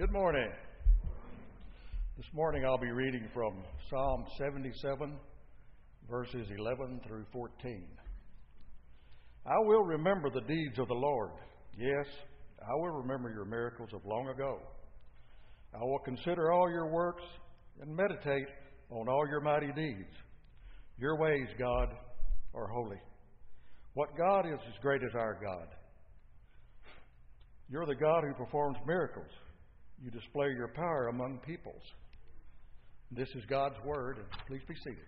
Good morning. This morning I'll be reading from Psalm 77, verses 11 through 14. I will remember the deeds of the Lord. Yes, I will remember your miracles of long ago. I will consider all your works and meditate on all your mighty deeds. Your ways, God, are holy. What God is as great as our God. You're the God who performs miracles. You display your power among peoples. This is God's word, and please be seated.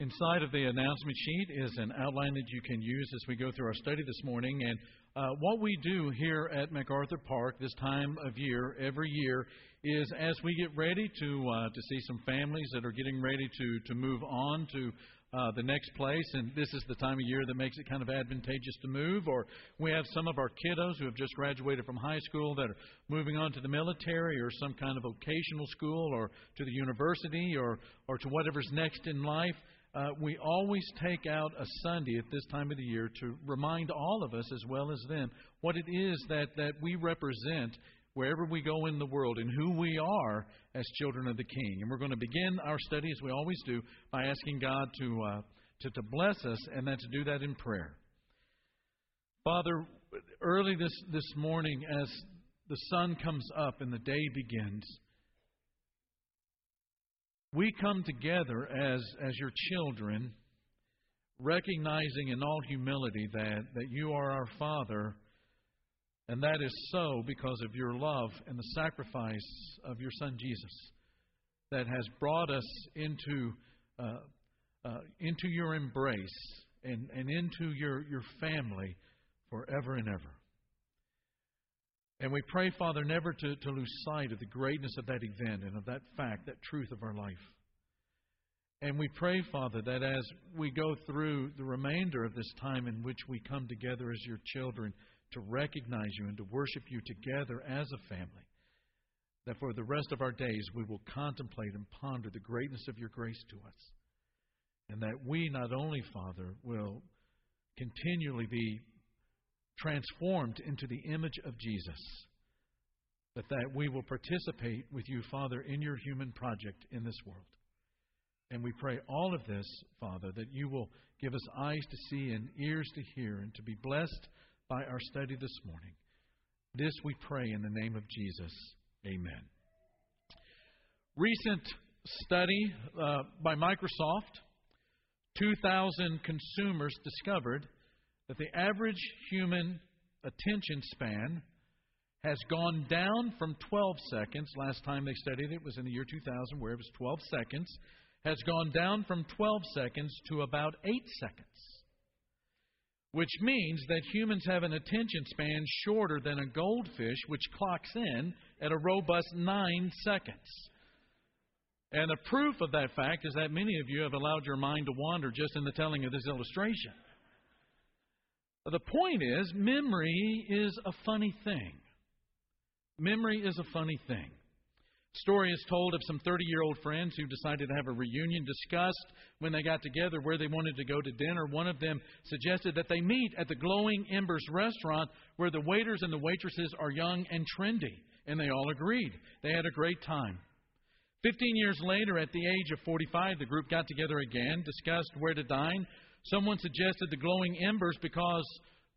Inside of the announcement sheet is an outline that you can use as we go through our study this morning. And uh, what we do here at MacArthur Park this time of year, every year, is as we get ready to uh, to see some families that are getting ready to to move on to uh, the next place, and this is the time of year that makes it kind of advantageous to move. Or we have some of our kiddos who have just graduated from high school that are moving on to the military or some kind of vocational school or to the university or or to whatever's next in life. Uh, we always take out a Sunday at this time of the year to remind all of us, as well as them, what it is that, that we represent wherever we go in the world and who we are as children of the King. And we're going to begin our study, as we always do, by asking God to, uh, to, to bless us and then to do that in prayer. Father, early this, this morning, as the sun comes up and the day begins, we come together as, as your children, recognizing in all humility that, that you are our Father, and that is so because of your love and the sacrifice of your Son Jesus that has brought us into, uh, uh, into your embrace and, and into your, your family forever and ever. And we pray, Father, never to, to lose sight of the greatness of that event and of that fact, that truth of our life. And we pray, Father, that as we go through the remainder of this time in which we come together as your children to recognize you and to worship you together as a family, that for the rest of our days we will contemplate and ponder the greatness of your grace to us. And that we not only, Father, will continually be transformed into the image of Jesus, but that we will participate with you, Father, in your human project in this world. And we pray all of this, Father, that you will give us eyes to see and ears to hear and to be blessed by our study this morning. This we pray in the name of Jesus. Amen. Recent study uh, by Microsoft 2,000 consumers discovered that the average human attention span has gone down from 12 seconds. Last time they studied it was in the year 2000, where it was 12 seconds. Has gone down from 12 seconds to about 8 seconds. Which means that humans have an attention span shorter than a goldfish, which clocks in at a robust 9 seconds. And the proof of that fact is that many of you have allowed your mind to wander just in the telling of this illustration. The point is, memory is a funny thing. Memory is a funny thing. Story is told of some 30 year old friends who decided to have a reunion, discussed when they got together where they wanted to go to dinner. One of them suggested that they meet at the Glowing Embers restaurant where the waiters and the waitresses are young and trendy. And they all agreed. They had a great time. Fifteen years later, at the age of 45, the group got together again, discussed where to dine. Someone suggested the glowing embers because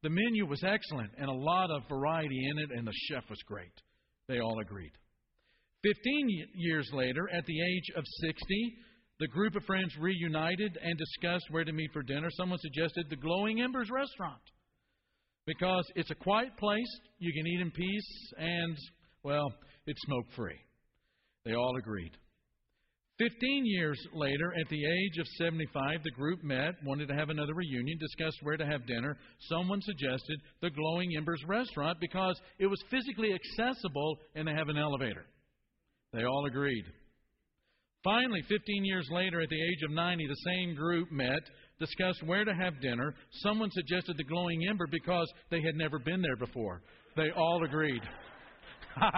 the menu was excellent and a lot of variety in it, and the chef was great. They all agreed. Fifteen years later, at the age of 60, the group of friends reunited and discussed where to meet for dinner. Someone suggested the Glowing Embers restaurant because it's a quiet place, you can eat in peace, and, well, it's smoke free. They all agreed. Fifteen years later, at the age of 75, the group met, wanted to have another reunion, discussed where to have dinner. Someone suggested the Glowing Embers restaurant because it was physically accessible and they have an elevator. They all agreed. Finally, 15 years later, at the age of 90, the same group met, discussed where to have dinner. Someone suggested the Glowing Ember because they had never been there before. They all agreed.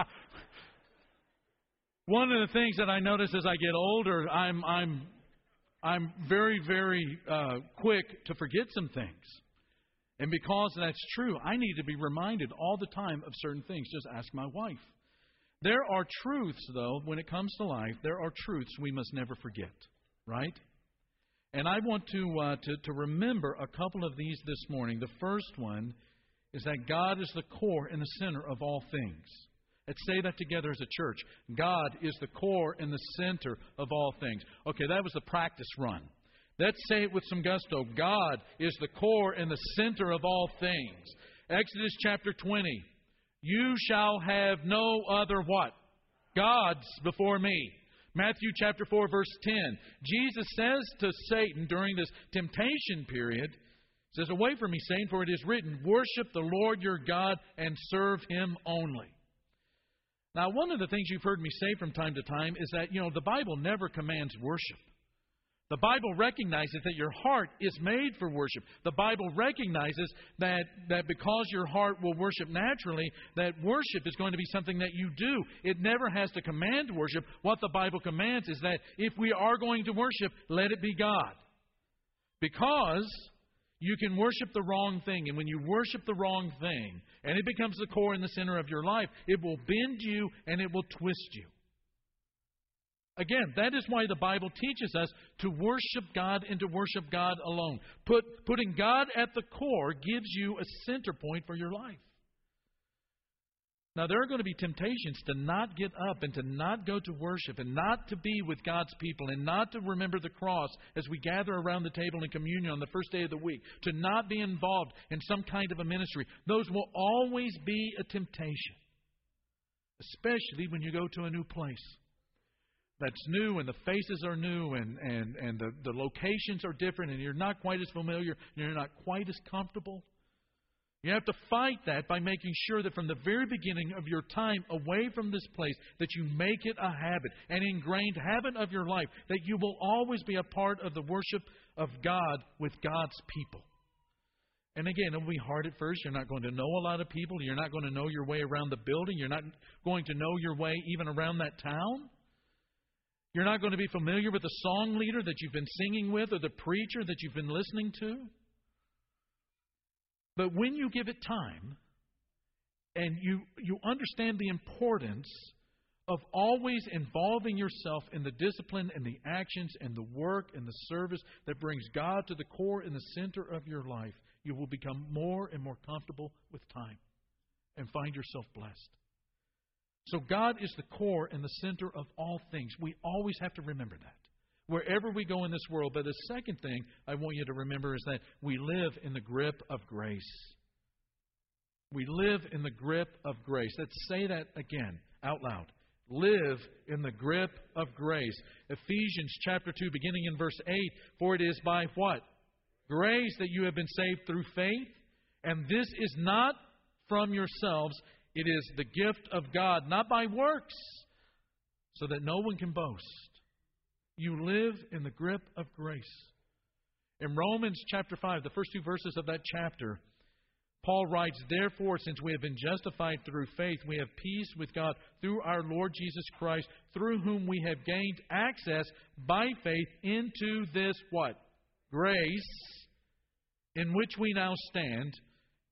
One of the things that I notice as I get older, I'm I'm I'm very very uh, quick to forget some things. And because that's true, I need to be reminded all the time of certain things. Just ask my wife. There are truths, though, when it comes to life, there are truths we must never forget, right? And I want to, uh, to, to remember a couple of these this morning. The first one is that God is the core and the center of all things. Let's say that together as a church. God is the core and the center of all things. Okay, that was the practice run. Let's say it with some gusto. God is the core and the center of all things. Exodus chapter 20. You shall have no other what? Gods before me. Matthew chapter 4 verse 10. Jesus says to Satan during this temptation period, says, Away from me, Satan, for it is written, Worship the Lord your God and serve him only. Now, one of the things you've heard me say from time to time is that, you know, the Bible never commands worship. The Bible recognizes that your heart is made for worship. The Bible recognizes that, that because your heart will worship naturally, that worship is going to be something that you do. It never has to command worship. What the Bible commands is that if we are going to worship, let it be God. Because you can worship the wrong thing, and when you worship the wrong thing, and it becomes the core and the center of your life, it will bend you and it will twist you. Again, that is why the Bible teaches us to worship God and to worship God alone. Put, putting God at the core gives you a center point for your life. Now, there are going to be temptations to not get up and to not go to worship and not to be with God's people and not to remember the cross as we gather around the table in communion on the first day of the week, to not be involved in some kind of a ministry. Those will always be a temptation, especially when you go to a new place that's new and the faces are new and, and, and the, the locations are different and you're not quite as familiar and you're not quite as comfortable. You have to fight that by making sure that from the very beginning of your time away from this place that you make it a habit, an ingrained habit of your life, that you will always be a part of the worship of God with God's people. And again, it'll be hard at first. You're not going to know a lot of people. You're not going to know your way around the building. You're not going to know your way even around that town. You're not going to be familiar with the song leader that you've been singing with or the preacher that you've been listening to. But when you give it time and you, you understand the importance of always involving yourself in the discipline and the actions and the work and the service that brings God to the core and the center of your life, you will become more and more comfortable with time and find yourself blessed. So God is the core and the center of all things. We always have to remember that. Wherever we go in this world. But the second thing I want you to remember is that we live in the grip of grace. We live in the grip of grace. Let's say that again out loud. Live in the grip of grace. Ephesians chapter 2, beginning in verse 8 For it is by what? Grace that you have been saved through faith. And this is not from yourselves, it is the gift of God, not by works, so that no one can boast. You live in the grip of grace. In Romans chapter 5, the first two verses of that chapter, Paul writes, Therefore, since we have been justified through faith, we have peace with God through our Lord Jesus Christ, through whom we have gained access by faith into this what? Grace in which we now stand,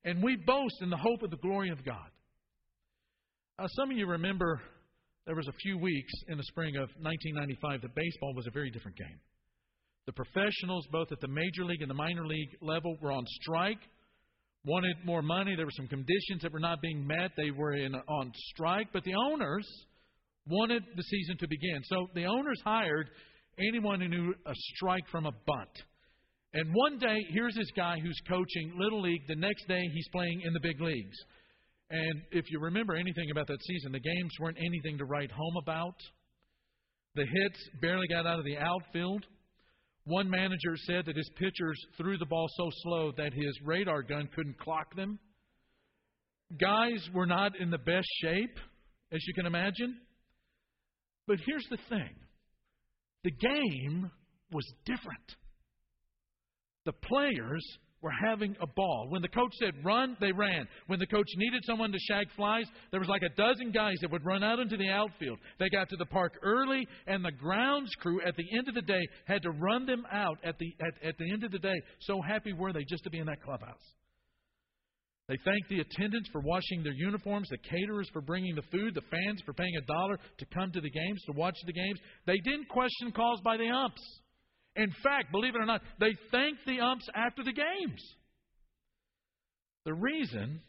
and we boast in the hope of the glory of God. Uh, some of you remember there was a few weeks in the spring of 1995 that baseball was a very different game. The professionals, both at the major league and the minor league level, were on strike, wanted more money. There were some conditions that were not being met. They were in, on strike, but the owners wanted the season to begin. So the owners hired anyone who knew a strike from a bunt. And one day, here's this guy who's coaching Little League. The next day, he's playing in the big leagues. And if you remember anything about that season, the games weren't anything to write home about. The hits barely got out of the outfield. One manager said that his pitchers threw the ball so slow that his radar gun couldn't clock them. Guys were not in the best shape, as you can imagine. But here's the thing the game was different. The players were having a ball. When the coach said run, they ran. When the coach needed someone to shag flies, there was like a dozen guys that would run out into the outfield. They got to the park early, and the grounds crew at the end of the day had to run them out at the at, at the end of the day. So happy were they just to be in that clubhouse. They thanked the attendants for washing their uniforms, the caterers for bringing the food, the fans for paying a dollar to come to the games, to watch the games. They didn't question calls by the umps. In fact, believe it or not, they thanked the umps after the games. The reason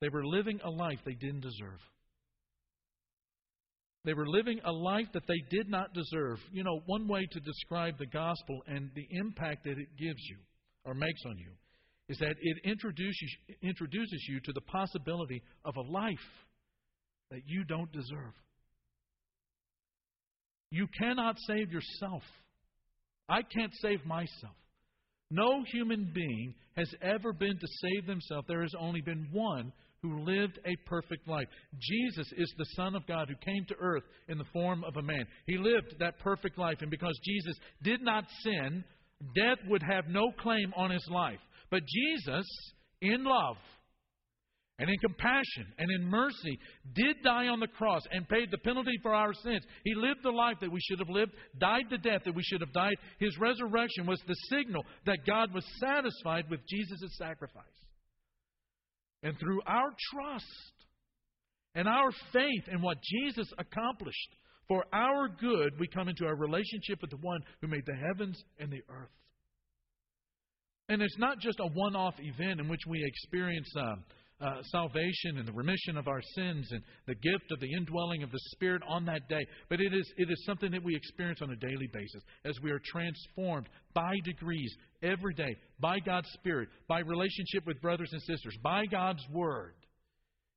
they were living a life they didn't deserve. They were living a life that they did not deserve. You know, one way to describe the gospel and the impact that it gives you or makes on you is that it introduces, introduces you to the possibility of a life that you don't deserve. You cannot save yourself. I can't save myself. No human being has ever been to save themselves. There has only been one who lived a perfect life. Jesus is the Son of God who came to earth in the form of a man. He lived that perfect life, and because Jesus did not sin, death would have no claim on his life. But Jesus, in love and in compassion and in mercy, did die on the cross and paid the penalty for our sins. He lived the life that we should have lived, died the death that we should have died. His resurrection was the signal that God was satisfied with Jesus' sacrifice. And through our trust and our faith in what Jesus accomplished for our good, we come into a relationship with the one who made the heavens and the earth. And it's not just a one off event in which we experience uh, uh, salvation and the remission of our sins and the gift of the indwelling of the Spirit on that day, but it is, it is something that we experience on a daily basis as we are transformed by degrees every day by God's Spirit, by relationship with brothers and sisters, by God's Word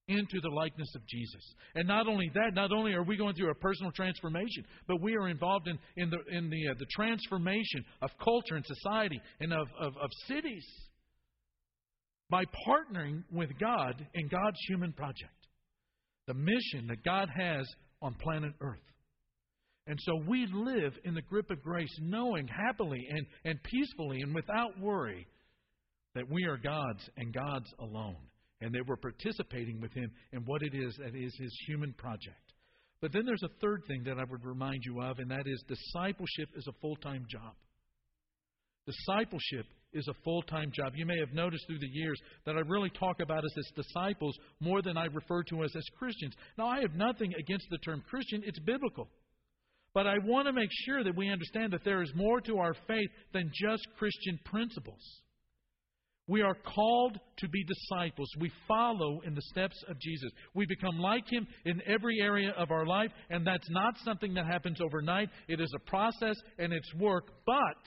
into the likeness of Jesus. And not only that, not only are we going through a personal transformation, but we are involved in, in the, in the, uh, the transformation of culture and society and of, of, of cities by partnering with God in God's human project, the mission that God has on planet Earth. And so we live in the grip of grace, knowing happily and, and peacefully and without worry that we are God's and God's alone and that we're participating with him in what it is that is his human project. But then there's a third thing that I would remind you of, and that is discipleship is a full time job. Discipleship is a full time job. You may have noticed through the years that I really talk about us as disciples more than I refer to us as Christians. Now, I have nothing against the term Christian, it's biblical. But I want to make sure that we understand that there is more to our faith than just Christian principles. We are called to be disciples. We follow in the steps of Jesus. We become like Him in every area of our life, and that's not something that happens overnight. It is a process and it's work. But,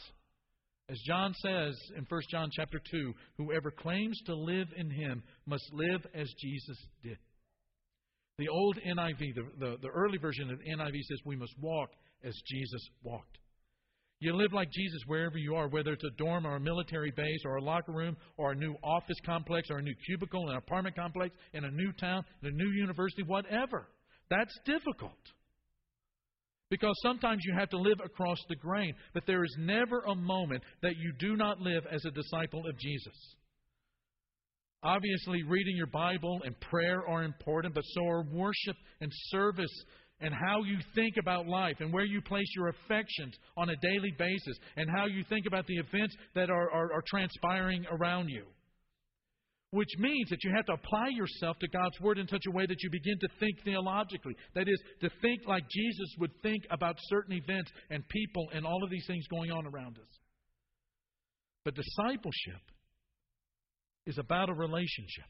as John says in 1 John chapter 2, whoever claims to live in Him must live as Jesus did. The old NIV, the, the, the early version of the NIV says we must walk as Jesus walked. You live like Jesus wherever you are, whether it's a dorm or a military base or a locker room or a new office complex or a new cubicle, an apartment complex, in a new town, in a new university, whatever. That's difficult. Because sometimes you have to live across the grain, but there is never a moment that you do not live as a disciple of Jesus. Obviously, reading your Bible and prayer are important, but so are worship and service and how you think about life and where you place your affections on a daily basis and how you think about the events that are, are, are transpiring around you. Which means that you have to apply yourself to God's Word in such a way that you begin to think theologically. That is, to think like Jesus would think about certain events and people and all of these things going on around us. But discipleship is about a relationship,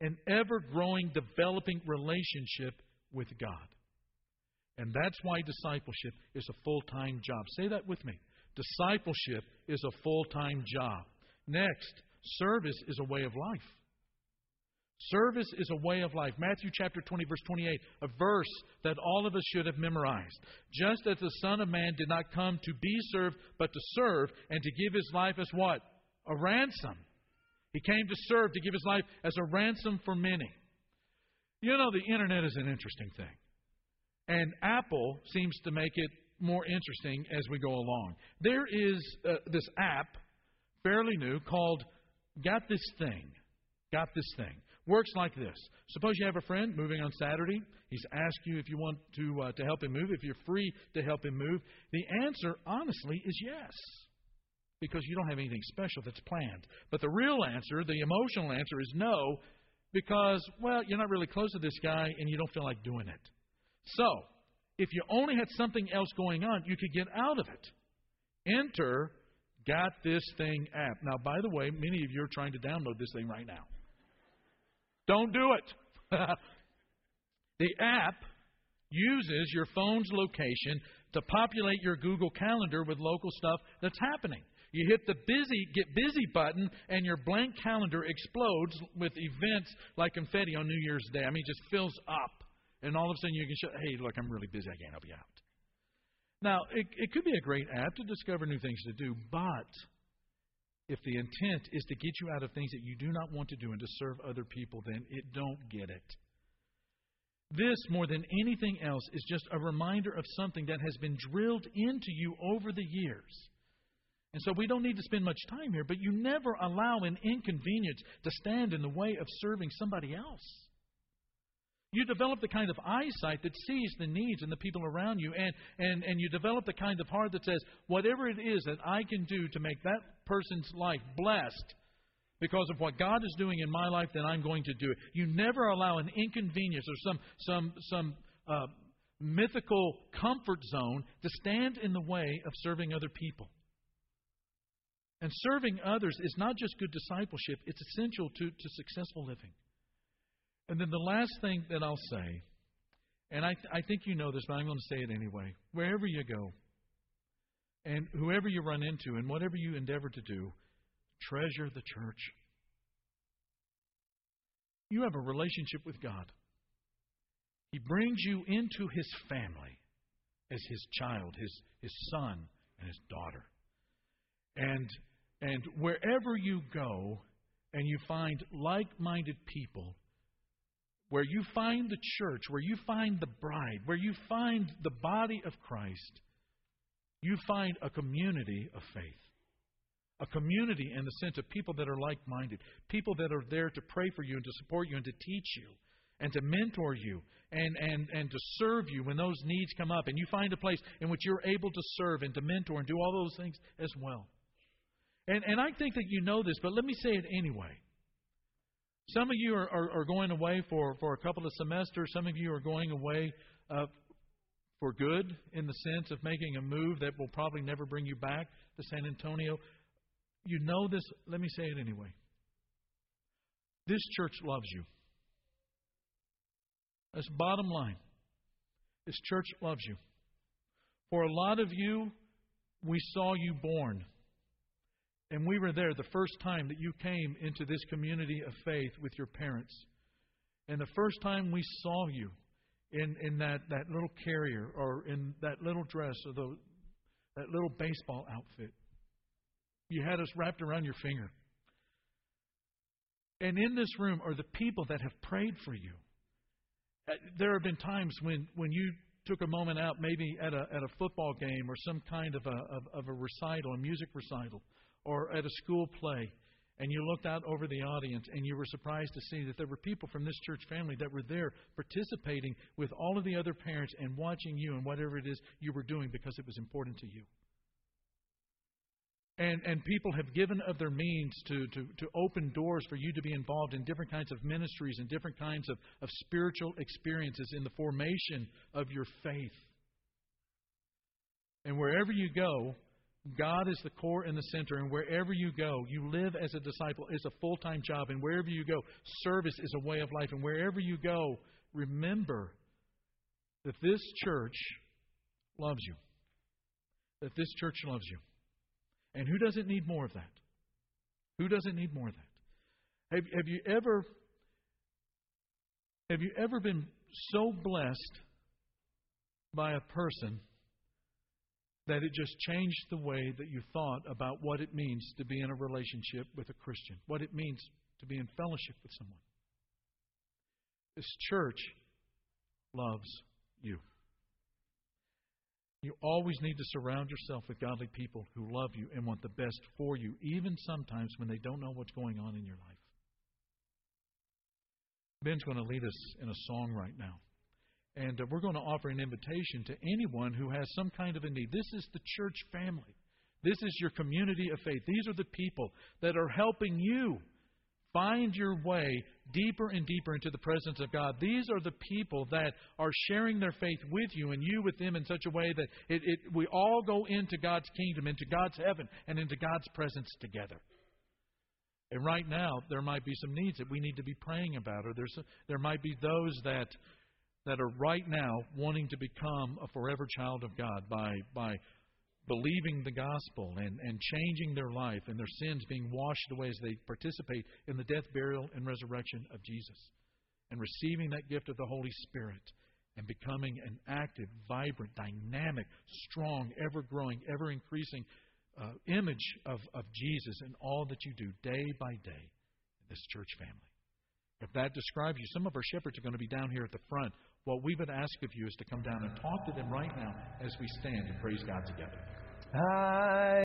an ever growing, developing relationship with God. And that's why discipleship is a full time job. Say that with me. Discipleship is a full time job. Next, service is a way of life. Service is a way of life. Matthew chapter 20, verse 28, a verse that all of us should have memorized. Just as the Son of Man did not come to be served, but to serve, and to give his life as what? A ransom. He came to serve, to give his life as a ransom for many. You know, the internet is an interesting thing. And Apple seems to make it more interesting as we go along. There is uh, this app, fairly new, called Got This Thing. Got This Thing. Works like this. Suppose you have a friend moving on Saturday. He's asked you if you want to, uh, to help him move, if you're free to help him move. The answer, honestly, is yes. because you don't have anything special that's planned. But the real answer, the emotional answer, is no because, well, you're not really close to this guy and you don't feel like doing it. So, if you only had something else going on, you could get out of it. Enter Got This Thing app. Now, by the way, many of you are trying to download this thing right now. Don't do it. the app uses your phone's location to populate your Google Calendar with local stuff that's happening. You hit the busy get busy button and your blank calendar explodes with events like confetti on New Year's Day. I mean, it just fills up. And all of a sudden you can show, hey, look, I'm really busy. I can't help you out. Now, it, it could be a great app to discover new things to do, but if the intent is to get you out of things that you do not want to do and to serve other people, then it don't get it. This, more than anything else, is just a reminder of something that has been drilled into you over the years. And so we don't need to spend much time here, but you never allow an inconvenience to stand in the way of serving somebody else. You develop the kind of eyesight that sees the needs and the people around you, and, and, and you develop the kind of heart that says, whatever it is that I can do to make that person's life blessed because of what God is doing in my life, then I'm going to do it. You never allow an inconvenience or some, some, some uh, mythical comfort zone to stand in the way of serving other people. And serving others is not just good discipleship, it's essential to, to successful living. And then the last thing that I'll say, and I, I think you know this, but I'm going to say it anyway. Wherever you go, and whoever you run into, and whatever you endeavor to do, treasure the church. You have a relationship with God. He brings you into His family as His child, His, his son, and His daughter. And, and wherever you go and you find like minded people, where you find the church, where you find the bride, where you find the body of Christ, you find a community of faith. A community in the sense of people that are like minded, people that are there to pray for you and to support you and to teach you and to mentor you and, and, and to serve you when those needs come up. And you find a place in which you're able to serve and to mentor and do all those things as well. And, and I think that you know this, but let me say it anyway. Some of you are, are, are, going away for, for a couple of semesters. Some of you are going away uh, for good in the sense of making a move that will probably never bring you back to San Antonio. You know this. Let me say it anyway. This church loves you. That's bottom line. This church loves you. For a lot of you, we saw you born. And we were there the first time that you came into this community of faith with your parents. And the first time we saw you in, in that, that little carrier or in that little dress or the, that little baseball outfit, you had us wrapped around your finger. And in this room are the people that have prayed for you. Uh, there have been times when, when you took a moment out, maybe at a, at a football game or some kind of a, of, of a recital, a music recital, or at a school play, and you looked out over the audience and you were surprised to see that there were people from this church family that were there participating with all of the other parents and watching you and whatever it is you were doing because it was important to you. And, and people have given of their means to, to, to open doors for you to be involved in different kinds of ministries and different kinds of, of spiritual experiences in the formation of your faith. And wherever you go, God is the core and the center, and wherever you go, you live as a disciple is a full time job, and wherever you go, service is a way of life, and wherever you go, remember that this church loves you. That this church loves you. And who doesn't need more of that? Who doesn't need more of that? Have, have you ever have you ever been so blessed by a person that it just changed the way that you thought about what it means to be in a relationship with a Christian, what it means to be in fellowship with someone. This church loves you. You always need to surround yourself with godly people who love you and want the best for you, even sometimes when they don't know what's going on in your life. Ben's going to lead us in a song right now. And uh, we're going to offer an invitation to anyone who has some kind of a need. This is the church family. This is your community of faith. These are the people that are helping you find your way deeper and deeper into the presence of God. These are the people that are sharing their faith with you and you with them in such a way that it, it, we all go into God's kingdom, into God's heaven, and into God's presence together. And right now, there might be some needs that we need to be praying about, or there's, there might be those that that are right now wanting to become a forever child of God by by believing the gospel and, and changing their life and their sins being washed away as they participate in the death, burial, and resurrection of Jesus. And receiving that gift of the Holy Spirit and becoming an active, vibrant, dynamic, strong, ever growing, ever increasing uh, image of, of Jesus in all that you do day by day in this church family. If that describes you, some of our shepherds are going to be down here at the front. What we would ask of you is to come down and talk to them right now as we stand and praise God together. I